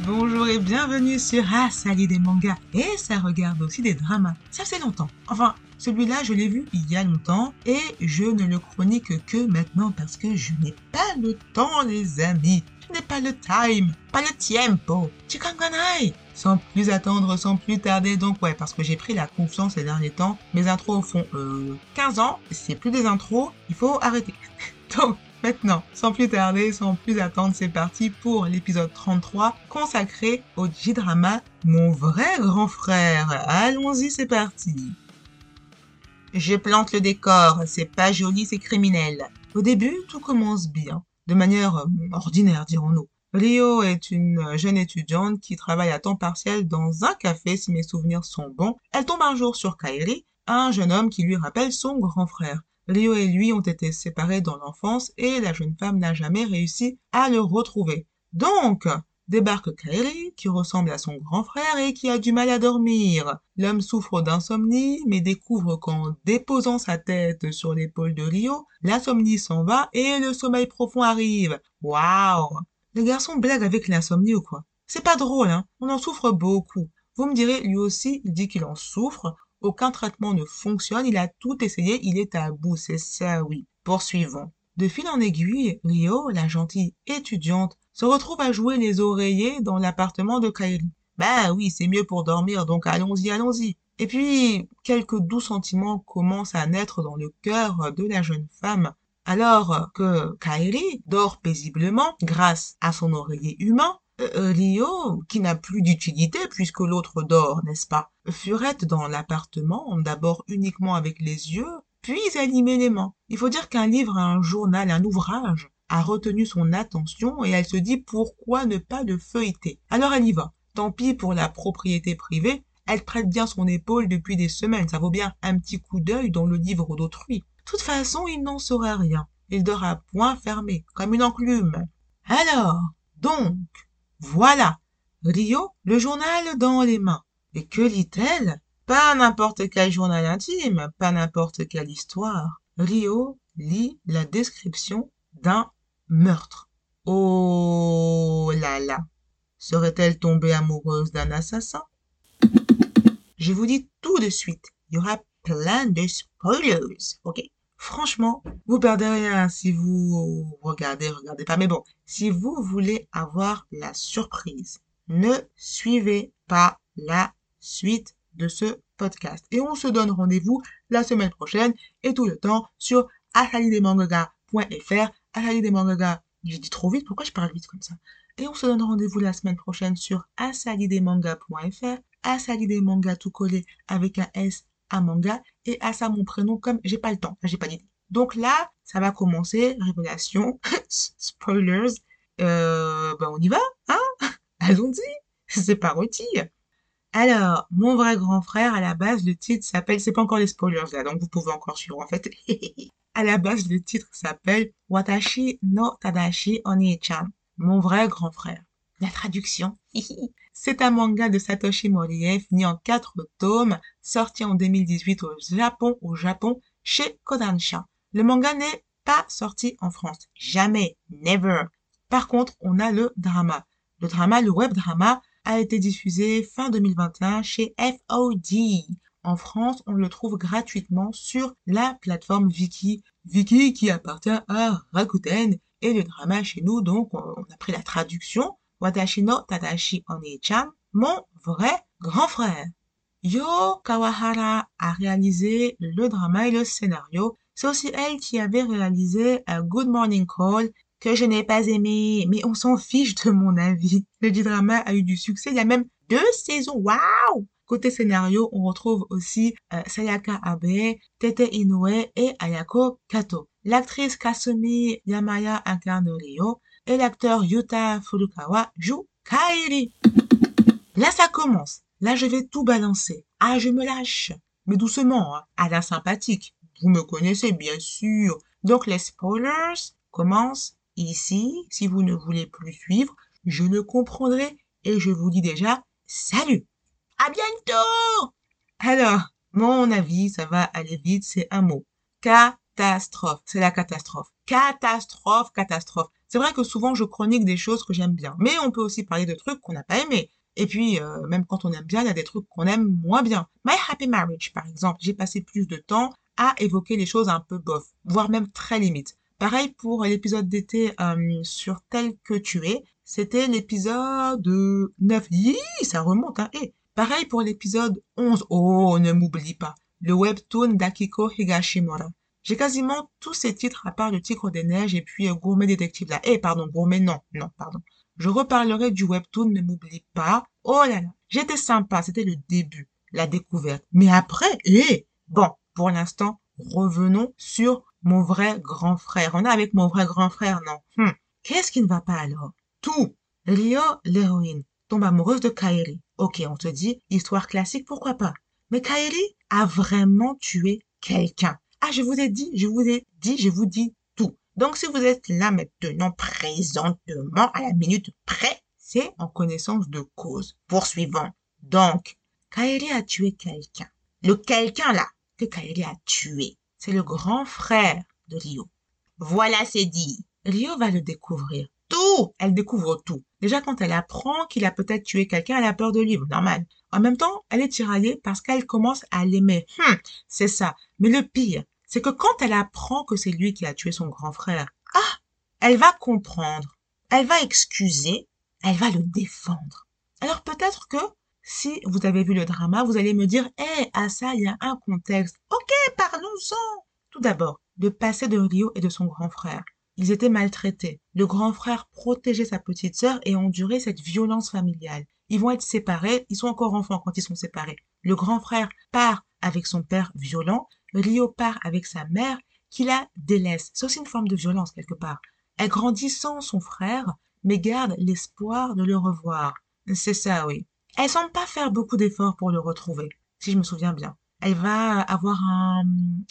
Bonjour et bienvenue sur Ah, des mangas et ça regarde aussi des dramas. Ça fait longtemps. Enfin, celui-là, je l'ai vu il y a longtemps et je ne le chronique que maintenant parce que je n'ai pas le temps, les amis. Je n'ai pas le time, pas le tiempo. Chikanganai. Sans plus attendre, sans plus tarder, donc ouais, parce que j'ai pris la confiance ces derniers temps. Mes intros font euh, 15 ans, c'est plus des intros, il faut arrêter. donc, Maintenant, sans plus tarder, sans plus attendre, c'est parti pour l'épisode 33 consacré au J-drama Mon vrai grand frère. Allons-y, c'est parti. Je plante le décor, c'est pas joli, c'est criminel. Au début, tout commence bien, de manière ordinaire, dirons-nous. Rio est une jeune étudiante qui travaille à temps partiel dans un café, si mes souvenirs sont bons. Elle tombe un jour sur Kairi, un jeune homme qui lui rappelle son grand frère. Rio et lui ont été séparés dans l'enfance et la jeune femme n'a jamais réussi à le retrouver. Donc, débarque Kairi, qui ressemble à son grand frère et qui a du mal à dormir. L'homme souffre d'insomnie, mais découvre qu'en déposant sa tête sur l'épaule de Rio, l'insomnie s'en va et le sommeil profond arrive. Waouh Le garçon blague avec l'insomnie ou quoi? C'est pas drôle, hein? On en souffre beaucoup. Vous me direz, lui aussi, il dit qu'il en souffre. Aucun traitement ne fonctionne, il a tout essayé, il est à bout, c'est ça, oui. Poursuivons. De fil en aiguille, Rio, la gentille étudiante, se retrouve à jouer les oreillers dans l'appartement de Kairi. Bah oui, c'est mieux pour dormir, donc allons-y, allons-y. Et puis, quelques doux sentiments commencent à naître dans le cœur de la jeune femme, alors que Kairi dort paisiblement grâce à son oreiller humain, euh, Rio, qui n'a plus d'utilité puisque l'autre dort, n'est-ce pas, furette dans l'appartement, d'abord uniquement avec les yeux, puis animait les mains. Il faut dire qu'un livre, un journal, un ouvrage a retenu son attention et elle se dit pourquoi ne pas le feuilleter. Alors elle y va. Tant pis pour la propriété privée, elle prête bien son épaule depuis des semaines, ça vaut bien un petit coup d'œil dans le livre d'autrui. De toute façon, il n'en saura rien. Il dort point fermé, comme une enclume. Alors, donc, voilà, Rio, le journal dans les mains. Et que lit-elle? Pas n'importe quel journal intime, pas n'importe quelle histoire. Rio lit la description d'un meurtre. Oh là là Serait-elle tombée amoureuse d'un assassin? Je vous dis tout de suite, il y aura plein de spoilers, ok? Franchement, vous perdez rien si vous regardez, regardez pas. Mais bon, si vous voulez avoir la surprise, ne suivez pas la suite de ce podcast. Et on se donne rendez-vous la semaine prochaine et tout le temps sur asalidemangaka.fr. Asalidemangaka, j'ai dit trop vite, pourquoi je parle vite comme ça? Et on se donne rendez-vous la semaine prochaine sur asalidemanga.fr. Asalidemanga tout collé avec un S à manga et à ça mon prénom comme j'ai pas le temps, j'ai pas d'idée. Donc là, ça va commencer, révélation, spoilers, euh, ben on y va, hein? Allons-y, c'est pas rôti. Alors, mon vrai grand frère, à la base, le titre s'appelle, c'est pas encore les spoilers là, donc vous pouvez encore suivre en fait. à la base, le titre s'appelle Watashi no Tadashi Oni-chan, mon vrai grand frère. La traduction, c'est un manga de Satoshi Morien fini en quatre tomes, sorti en 2018 au Japon, au Japon, chez Kodansha. Le manga n'est pas sorti en France. Jamais. Never. Par contre, on a le drama. Le drama, le web drama, a été diffusé fin 2021 chez FOD. En France, on le trouve gratuitement sur la plateforme Viki. Viki qui appartient à Rakuten. Et le drama chez nous, donc, on a pris la traduction Watashi no Tadashi Oni-chan, mon vrai grand frère. Yo Kawahara a réalisé le drama et le scénario. C'est aussi elle qui avait réalisé A Good Morning Call que je n'ai pas aimé, mais on s'en fiche de mon avis. Le drama a eu du succès, il y a même deux saisons, waouh Côté scénario, on retrouve aussi euh, Sayaka Abe, Tete Inoue et Ayako Kato. L'actrice Kasumi Yamaya incarne Rio, et l'acteur Yuta Furukawa joue Kairi. Là, ça commence. Là, je vais tout balancer. Ah, je me lâche. Mais doucement, hein. à la sympathique. Vous me connaissez, bien sûr. Donc, les spoilers commencent ici. Si vous ne voulez plus suivre, je le comprendrai et je vous dis déjà salut. À bientôt! Alors, mon avis, ça va aller vite, c'est un mot. Catastrophe. C'est la catastrophe. Catastrophe, catastrophe. C'est vrai que souvent je chronique des choses que j'aime bien, mais on peut aussi parler de trucs qu'on n'a pas aimés. Et puis, euh, même quand on aime bien, il y a des trucs qu'on aime moins bien. My Happy Marriage, par exemple, j'ai passé plus de temps à évoquer les choses un peu bof, voire même très limite. Pareil pour l'épisode d'été euh, sur Tel que tu es. C'était l'épisode 9. Yee, ça remonte, hein. Et pareil pour l'épisode 11. Oh, ne m'oublie pas. Le webtoon d'Akiko Higashimura. J'ai quasiment tous ces titres à part le Tigre des Neiges et puis euh, Gourmet Détective là. Eh, pardon, Gourmet, non, non, pardon. Je reparlerai du webtoon, ne m'oublie pas. Oh là là, j'étais sympa, c'était le début, la découverte. Mais après, eh, bon, pour l'instant, revenons sur mon vrai grand frère. On est avec mon vrai grand frère, non? Hum. Qu'est-ce qui ne va pas alors? Tout. Rio, l'héroïne, tombe amoureuse de Kairi. Ok, on te dit, histoire classique, pourquoi pas Mais Kairi a vraiment tué quelqu'un. Ah, je vous ai dit, je vous ai dit, je vous dis tout. Donc, si vous êtes là maintenant, présentement, à la minute près, c'est en connaissance de cause. Poursuivons. Donc, Kairi a tué quelqu'un. Le quelqu'un là, que Kairi a tué. C'est le grand frère de Rio. Voilà, c'est dit. Rio va le découvrir. Tout Elle découvre tout. Déjà, quand elle apprend qu'il a peut-être tué quelqu'un, elle a peur de lui, normal. En même temps, elle est tiraillée parce qu'elle commence à l'aimer. Hum, c'est ça. Mais le pire, c'est que quand elle apprend que c'est lui qui a tué son grand frère, ah, elle va comprendre. Elle va excuser. Elle va le défendre. Alors peut-être que si vous avez vu le drama, vous allez me dire, eh, à ça, il y a un contexte. Ok, parlons-en. Tout d'abord, le passé de Rio et de son grand frère. Ils étaient maltraités. Le grand frère protégeait sa petite sœur et endurait cette violence familiale. Ils vont être séparés, ils sont encore enfants quand ils sont séparés. Le grand frère part avec son père violent, Rio part avec sa mère qui la délaisse. C'est aussi une forme de violence quelque part. Elle grandit sans son frère, mais garde l'espoir de le revoir. C'est ça, oui. Elle semble pas faire beaucoup d'efforts pour le retrouver, si je me souviens bien. Elle va avoir un,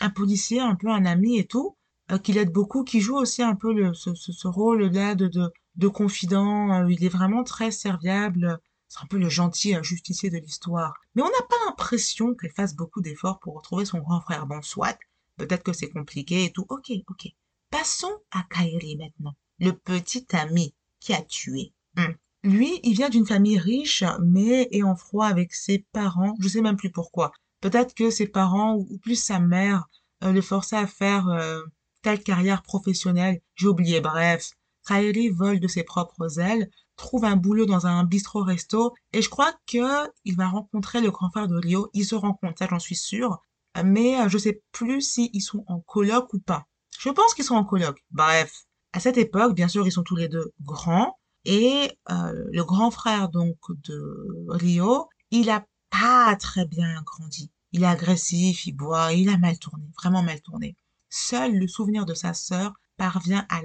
un policier, un peu un ami et tout, qui l'aide beaucoup, qui joue aussi un peu le, ce, ce, rôle-là de, de, de confident. Euh, il est vraiment très serviable. C'est un peu le gentil justicier de l'histoire. Mais on n'a pas l'impression qu'elle fasse beaucoup d'efforts pour retrouver son grand frère. Bon, soit, peut-être que c'est compliqué et tout. Ok, ok. Passons à Kairi maintenant, le petit ami qui a tué. Hum. Lui, il vient d'une famille riche, mais est en froid avec ses parents. Je sais même plus pourquoi. Peut-être que ses parents, ou plus sa mère, euh, le forçaient à faire euh, telle carrière professionnelle. J'ai oublié, bref. Kairi vole de ses propres ailes, trouve un boulot dans un bistrot-resto, et je crois que il va rencontrer le grand frère de Rio. Ils se rencontrent, ça j'en suis sûre. Mais euh, je sais plus s'ils sont en coloc ou pas. Je pense qu'ils sont en coloc. Bref. À cette époque, bien sûr, ils sont tous les deux grands. Et euh, le grand frère donc de Rio, il a pas très bien grandi. Il est agressif, il boit, il a mal tourné, vraiment mal tourné. Seul le souvenir de sa sœur parvient à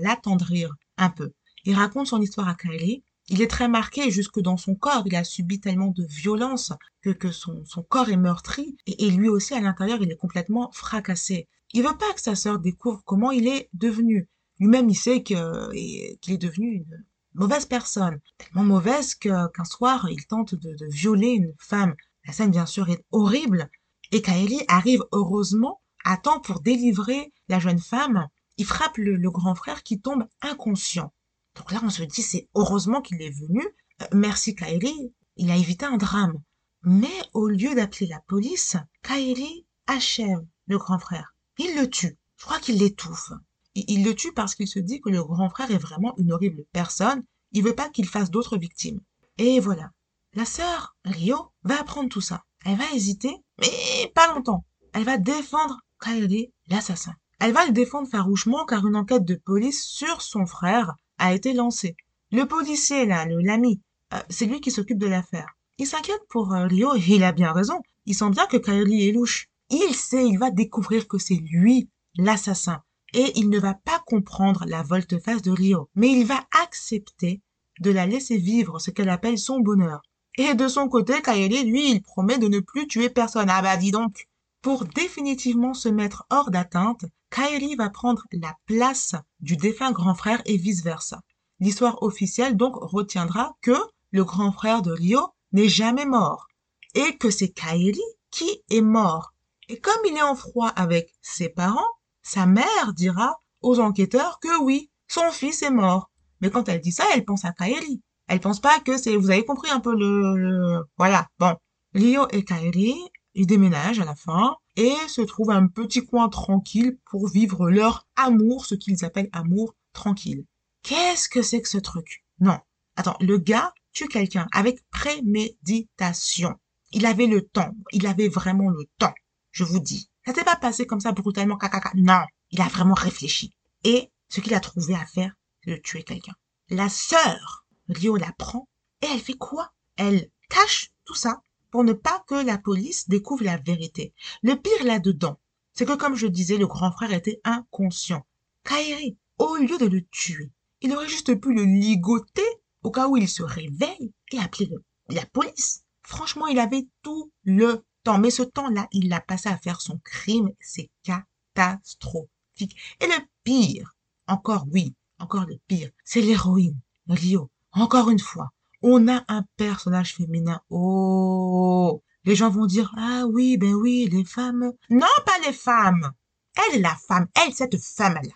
l'attendrir un peu. Il raconte son histoire à Kylie. Il est très marqué jusque dans son corps. Il a subi tellement de violence que, que son, son corps est meurtri. Et, et lui aussi, à l'intérieur, il est complètement fracassé. Il veut pas que sa sœur découvre comment il est devenu. Lui-même, il sait qu'il est devenu une, mauvaise personne, tellement mauvaise qu'un soir, il tente de, de, violer une femme. La scène, bien sûr, est horrible. Et Kaeli arrive heureusement à pour délivrer la jeune femme. Il frappe le, grand frère qui tombe inconscient. Donc là, on se dit, c'est heureusement qu'il est venu. Euh, merci Kaeli, il a évité un drame. Mais au lieu d'appeler la police, Kaeli achève le grand frère. Il le tue. Je crois qu'il l'étouffe il le tue parce qu'il se dit que le grand frère est vraiment une horrible personne. Il veut pas qu'il fasse d'autres victimes. Et voilà. La sœur, Rio, va apprendre tout ça. Elle va hésiter, mais pas longtemps. Elle va défendre Kairi, l'assassin. Elle va le défendre farouchement car une enquête de police sur son frère a été lancée. Le policier, là, l'ami, euh, c'est lui qui s'occupe de l'affaire. Il s'inquiète pour euh, Rio et il a bien raison. Il sent bien que Kairi est louche. Il sait, il va découvrir que c'est lui l'assassin et il ne va pas comprendre la volte-face de Rio, mais il va accepter de la laisser vivre ce qu'elle appelle son bonheur. Et de son côté, Kaeli, lui, il promet de ne plus tuer personne. Ah bah dis donc Pour définitivement se mettre hors d'atteinte, Kaeli va prendre la place du défunt grand frère et vice-versa. L'histoire officielle donc retiendra que le grand frère de Rio n'est jamais mort et que c'est Kaeli qui est mort. Et comme il est en froid avec ses parents, sa mère dira aux enquêteurs que oui, son fils est mort. Mais quand elle dit ça, elle pense à Kairi. Elle pense pas que c'est, vous avez compris un peu le, voilà. Bon. Lio et Kairi, ils déménagent à la fin et se trouvent un petit coin tranquille pour vivre leur amour, ce qu'ils appellent amour tranquille. Qu'est-ce que c'est que ce truc? Non. Attends, le gars tue quelqu'un avec préméditation. Il avait le temps. Il avait vraiment le temps. Je vous dis. Ça s'est pas passé comme ça brutalement, caca. Non. Il a vraiment réfléchi. Et ce qu'il a trouvé à faire, c'est de tuer quelqu'un. La sœur, Rio la prend et elle fait quoi? Elle cache tout ça pour ne pas que la police découvre la vérité. Le pire là-dedans, c'est que comme je disais, le grand frère était inconscient. Kairi, au lieu de le tuer, il aurait juste pu le ligoter au cas où il se réveille et appeler la police. Franchement, il avait tout le temps. Mais ce temps-là, il l'a passé à faire son crime. C'est catastrophique. Et le pire, encore oui, encore le pire, c'est l'héroïne, Rio. Encore une fois, on a un personnage féminin. Oh, les gens vont dire, ah oui, ben oui, les femmes. Non, pas les femmes. Elle est la femme, elle, cette femme-là.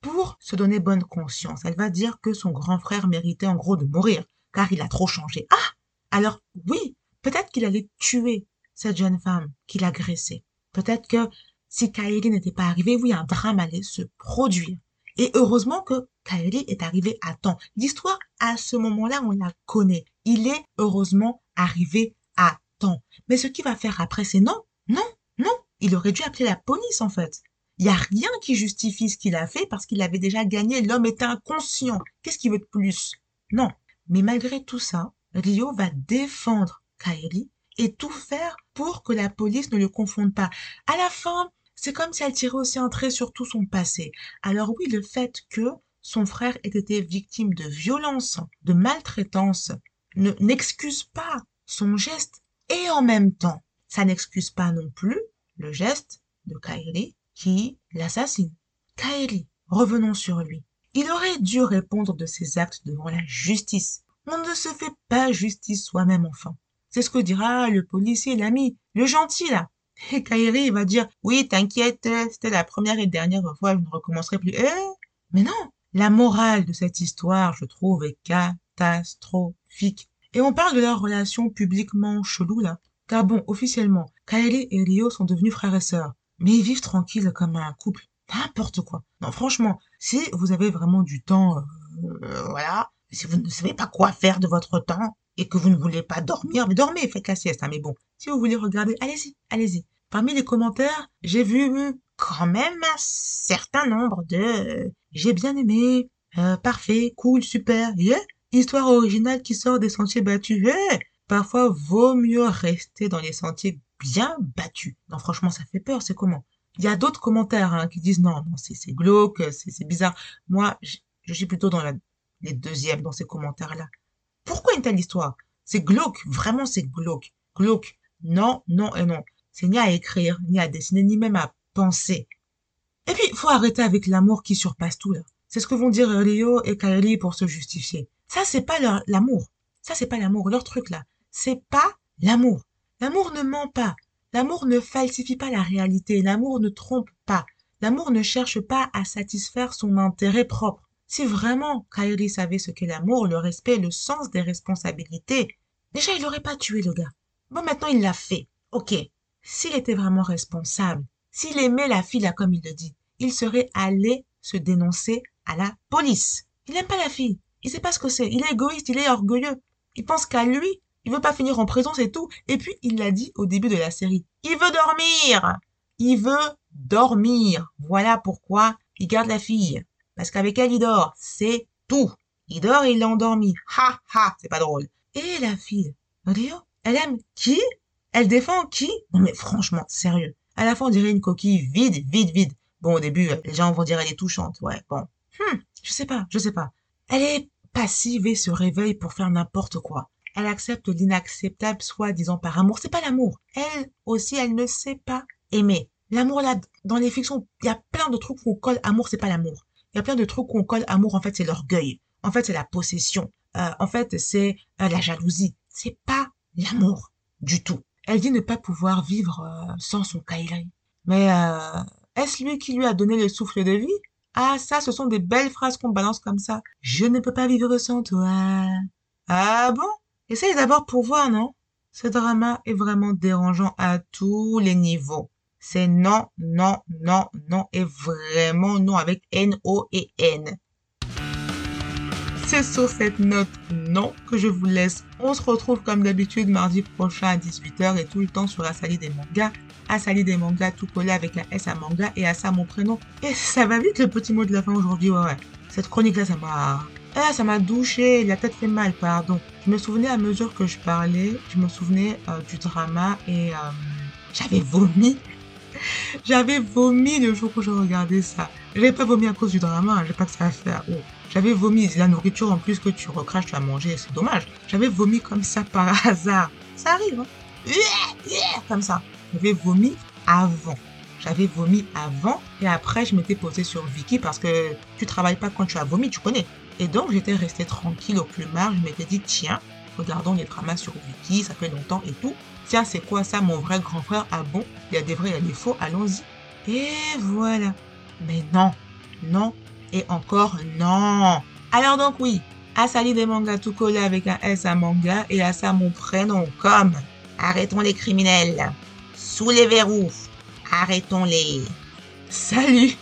Pour se donner bonne conscience, elle va dire que son grand frère méritait en gros de mourir, car il a trop changé. Ah! Alors, oui, peut-être qu'il allait tuer cette jeune femme qu'il agressait. Peut-être que si Kairi n'était pas arrivé, oui, un drame allait se produire. Et heureusement que Kairi est arrivé à temps. L'histoire, à ce moment-là, on la connaît. Il est heureusement arrivé à temps. Mais ce qu'il va faire après, c'est non, non, non. Il aurait dû appeler la police, en fait. Il n'y a rien qui justifie ce qu'il a fait parce qu'il avait déjà gagné. L'homme était inconscient. Qu'est-ce qu'il veut de plus? Non. Mais malgré tout ça, Rio va défendre Kairi et tout faire pour que la police ne le confonde pas. À la fin, c'est comme si elle tirait aussi un trait sur tout son passé. Alors oui, le fait que son frère ait été victime de violence, de maltraitance, ne n'excuse pas son geste et en même temps, ça n'excuse pas non plus le geste de Kairi qui l'assassine. Kairi, revenons sur lui. Il aurait dû répondre de ses actes devant la justice. On ne se fait pas justice soi-même enfin. C'est ce que dira le policier, l'ami, le gentil là. Et Kairi va dire, oui, t'inquiète, c'était la première et dernière fois, je ne recommencerai plus. Eh Mais non, la morale de cette histoire, je trouve, est catastrophique. Et on parle de leur relation publiquement chelou, là. Car bon, officiellement, Kaeli et Rio sont devenus frères et sœurs. Mais ils vivent tranquilles comme un couple. N'importe quoi. Non, franchement, si vous avez vraiment du temps, euh, voilà, si vous ne savez pas quoi faire de votre temps, et que vous ne voulez pas dormir, mais dormez, faites la sieste, hein, mais bon, si vous voulez regarder, allez-y, allez-y. Parmi les commentaires, j'ai vu quand même un certain nombre de j'ai bien aimé, euh, parfait, cool, super, yeah, histoire originale qui sort des sentiers battus, yeah. Parfois, vaut mieux rester dans les sentiers bien battus. Non, franchement, ça fait peur, c'est comment? Il y a d'autres commentaires hein, qui disent non, non, c'est glauque, c'est bizarre. Moi, je suis plutôt dans la, les deuxièmes, dans ces commentaires-là. Pourquoi une telle histoire? C'est glauque, vraiment c'est glauque. Glauque, non, non et non. C'est ni à écrire, ni à dessiner, ni même à penser. Et puis, faut arrêter avec l'amour qui surpasse tout, là. C'est ce que vont dire Rio et Kylie pour se justifier. Ça, c'est pas l'amour. Ça, c'est pas l'amour. Leur truc, là. C'est pas l'amour. L'amour ne ment pas. L'amour ne falsifie pas la réalité. L'amour ne trompe pas. L'amour ne cherche pas à satisfaire son intérêt propre. Si vraiment Kylie savait ce qu'est l'amour, le respect, le sens des responsabilités, déjà il n'aurait pas tué le gars. Bon, maintenant il l'a fait. Ok. S'il était vraiment responsable, s'il aimait la fille là comme il le dit, il serait allé se dénoncer à la police. Il n'aime pas la fille. Il sait pas ce que c'est. Il est égoïste, il est orgueilleux. Il pense qu'à lui. Il veut pas finir en prison, c'est tout. Et puis, il l'a dit au début de la série. Il veut dormir. Il veut dormir. Voilà pourquoi il garde la fille. Parce qu'avec elle, il dort. C'est tout. Il dort il est endormi. Ha ha, c'est pas drôle. Et la fille, Rio, elle aime qui? Elle défend qui? Non mais franchement, sérieux. À la fin, on dirait une coquille vide, vide, vide. Bon, au début, les gens vont dire elle est touchante. Ouais, bon. Hum, je sais pas, je sais pas. Elle est passive et se réveille pour faire n'importe quoi. Elle accepte l'inacceptable soi-disant par amour. C'est pas l'amour. Elle aussi, elle ne sait pas aimer. L'amour là, dans les fictions, il y a plein de trucs qu'on colle amour, c'est pas l'amour. Il y a plein de trucs qu'on colle amour, en fait, c'est l'orgueil. En fait, c'est la possession. Euh, en fait, c'est euh, la jalousie. C'est pas l'amour du tout. Elle dit ne pas pouvoir vivre euh, sans son Kairi. Mais euh, est-ce lui qui lui a donné le souffle de vie? Ah, ça, ce sont des belles phrases qu'on balance comme ça. Je ne peux pas vivre sans toi. Ah bon? Essaye d'abord pour voir, non? Ce drama est vraiment dérangeant à tous les niveaux. C'est non, non, non, non et vraiment non avec N-O et N. C'est sur cette note non que je vous laisse. On se retrouve comme d'habitude mardi prochain à 18h et tout le temps sur Asali des mangas. Asali des mangas tout collé avec la S à manga et à ça mon prénom. Et ça va vite le petit mot de la fin aujourd'hui, ouais ouais. Cette chronique là ça m'a... Ah, ça m'a douché, la tête fait mal, pardon. Je me souvenais à mesure que je parlais, je me souvenais euh, du drama et euh, j'avais vomi. J'avais vomi le jour où je regardais ça. J'avais pas vomi à cause du drama, hein, j'ai pas que ça à faire. Oh. J'avais vomi, la nourriture en plus que tu recraches, tu as mangé, c'est dommage. J'avais vomi comme ça par hasard. Ça arrive, hein. Comme ça. J'avais vomi avant. J'avais vomi avant et après je m'étais posée sur Vicky parce que tu travailles pas quand tu as vomi, tu connais. Et donc j'étais restée tranquille au plumard, je m'étais dit tiens, regardons les dramas sur Vicky, ça fait longtemps et tout. Tiens, c'est quoi ça, mon vrai grand frère Ah bon? Il y a des vrais, il y a des faux, allons-y. Et voilà. Mais non, non, et encore non. Alors donc oui, Asali des mangas tout collé avec un S à manga et à ça mon prénom comme Arrêtons les criminels. Sous les verrous. Arrêtons-les. Salut